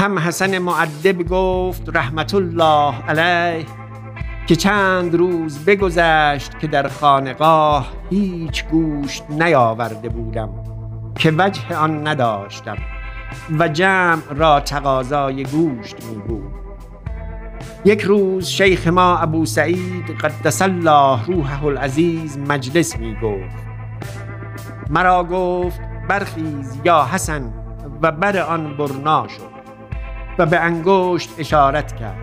هم حسن معدب گفت رحمت الله علیه که چند روز بگذشت که در خانقاه هیچ گوشت نیاورده بودم که وجه آن نداشتم و جمع را تقاضای گوشت می بود یک روز شیخ ما ابو سعید قدس الله روحه العزیز مجلس می گفت مرا گفت برخیز یا حسن و بر آن برنا شد و به انگشت اشارت کرد.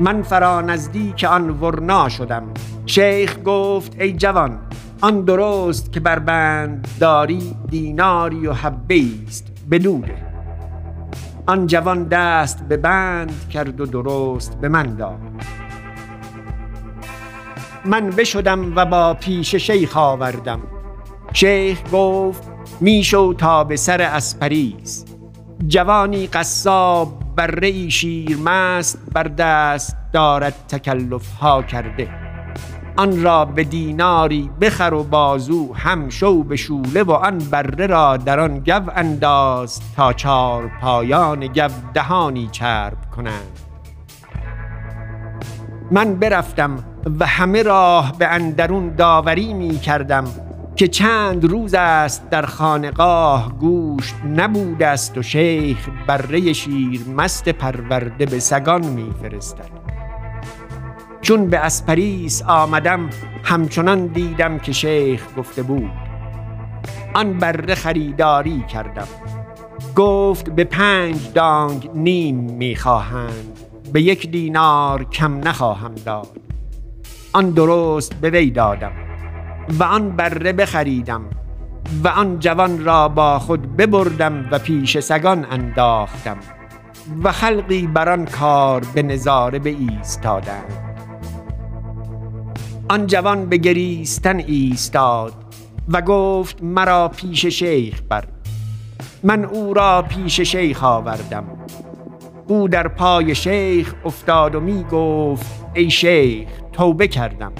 من فرا نزدیک آن ورنا شدم. شیخ گفت ای جوان آن درست که بر بند داری دیناری و حبه است بدوده آن جوان دست به بند کرد و درست به من داد. من بشدم و با پیش شیخ آوردم. شیخ گفت میشو تا به سر اسپریس جوانی قصاب بر شیر مست بر دست دارد تکلف ها کرده. آن را به دیناری بخر و بازو هم شو به شوله و آن بره را در آن گو انداز تا چارپایان گو دهانی چرب کنند. من برفتم و همه راه به اندرون داوری می کردم که چند روز است در خانقاه گوشت نبوده است و شیخ بره شیر مست پرورده به سگان میفرستد. چون به اسپریس آمدم همچنان دیدم که شیخ گفته بود. آن بره خریداری کردم. گفت به پنج دانگ نیم می‌خواهند. به یک دینار کم نخواهم داد. آن درست به وی دادم. و آن بره بخریدم و آن جوان را با خود ببردم و پیش سگان انداختم و خلقی بر آن کار به نظاره به ایستادند آن جوان به گریستن ایستاد و گفت مرا پیش شیخ بر. من او را پیش شیخ آوردم. او در پای شیخ افتاد و می گفت ای شیخ توبه کردم.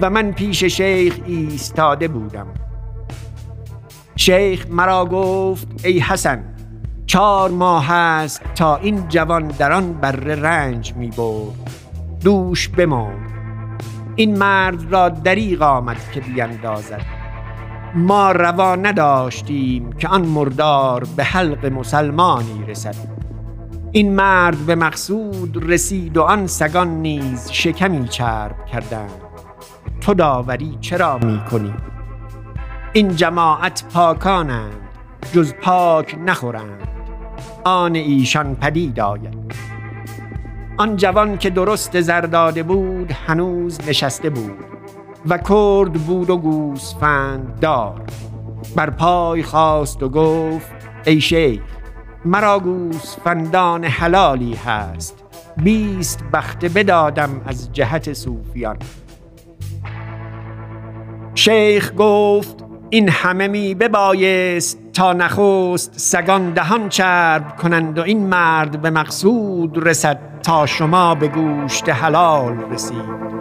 و من پیش شیخ ایستاده بودم. شیخ مرا گفت ای حسن چهار ماه هست تا این جوان در آن بره رنج می برد. دوش بماند این مرد را دریغ آمد که بیندازد. ما روا نداشتیم که آن مردار به حلق مسلمانی رسد. این مرد به مقصود رسید و آن سگان نیز شکمی چرب کردند. تو داوری چرا می کنی؟ این جماعت پاکانند جز پاک نخورند. آن ایشان پدید آید. آن جوان که درست زرداده بود هنوز نشسته بود و کرد بود و گوسفند دار. بر پای خواست و گفت ای شیخ مرا گوسفندان حلالی هست. بیست بخته بدادم از جهت صوفیان. شیخ گفت این همه می ببایست تا نخست سگان دهان چرب کنند و این مرد به مقصود رسد تا شما به گوشت حلال رسید.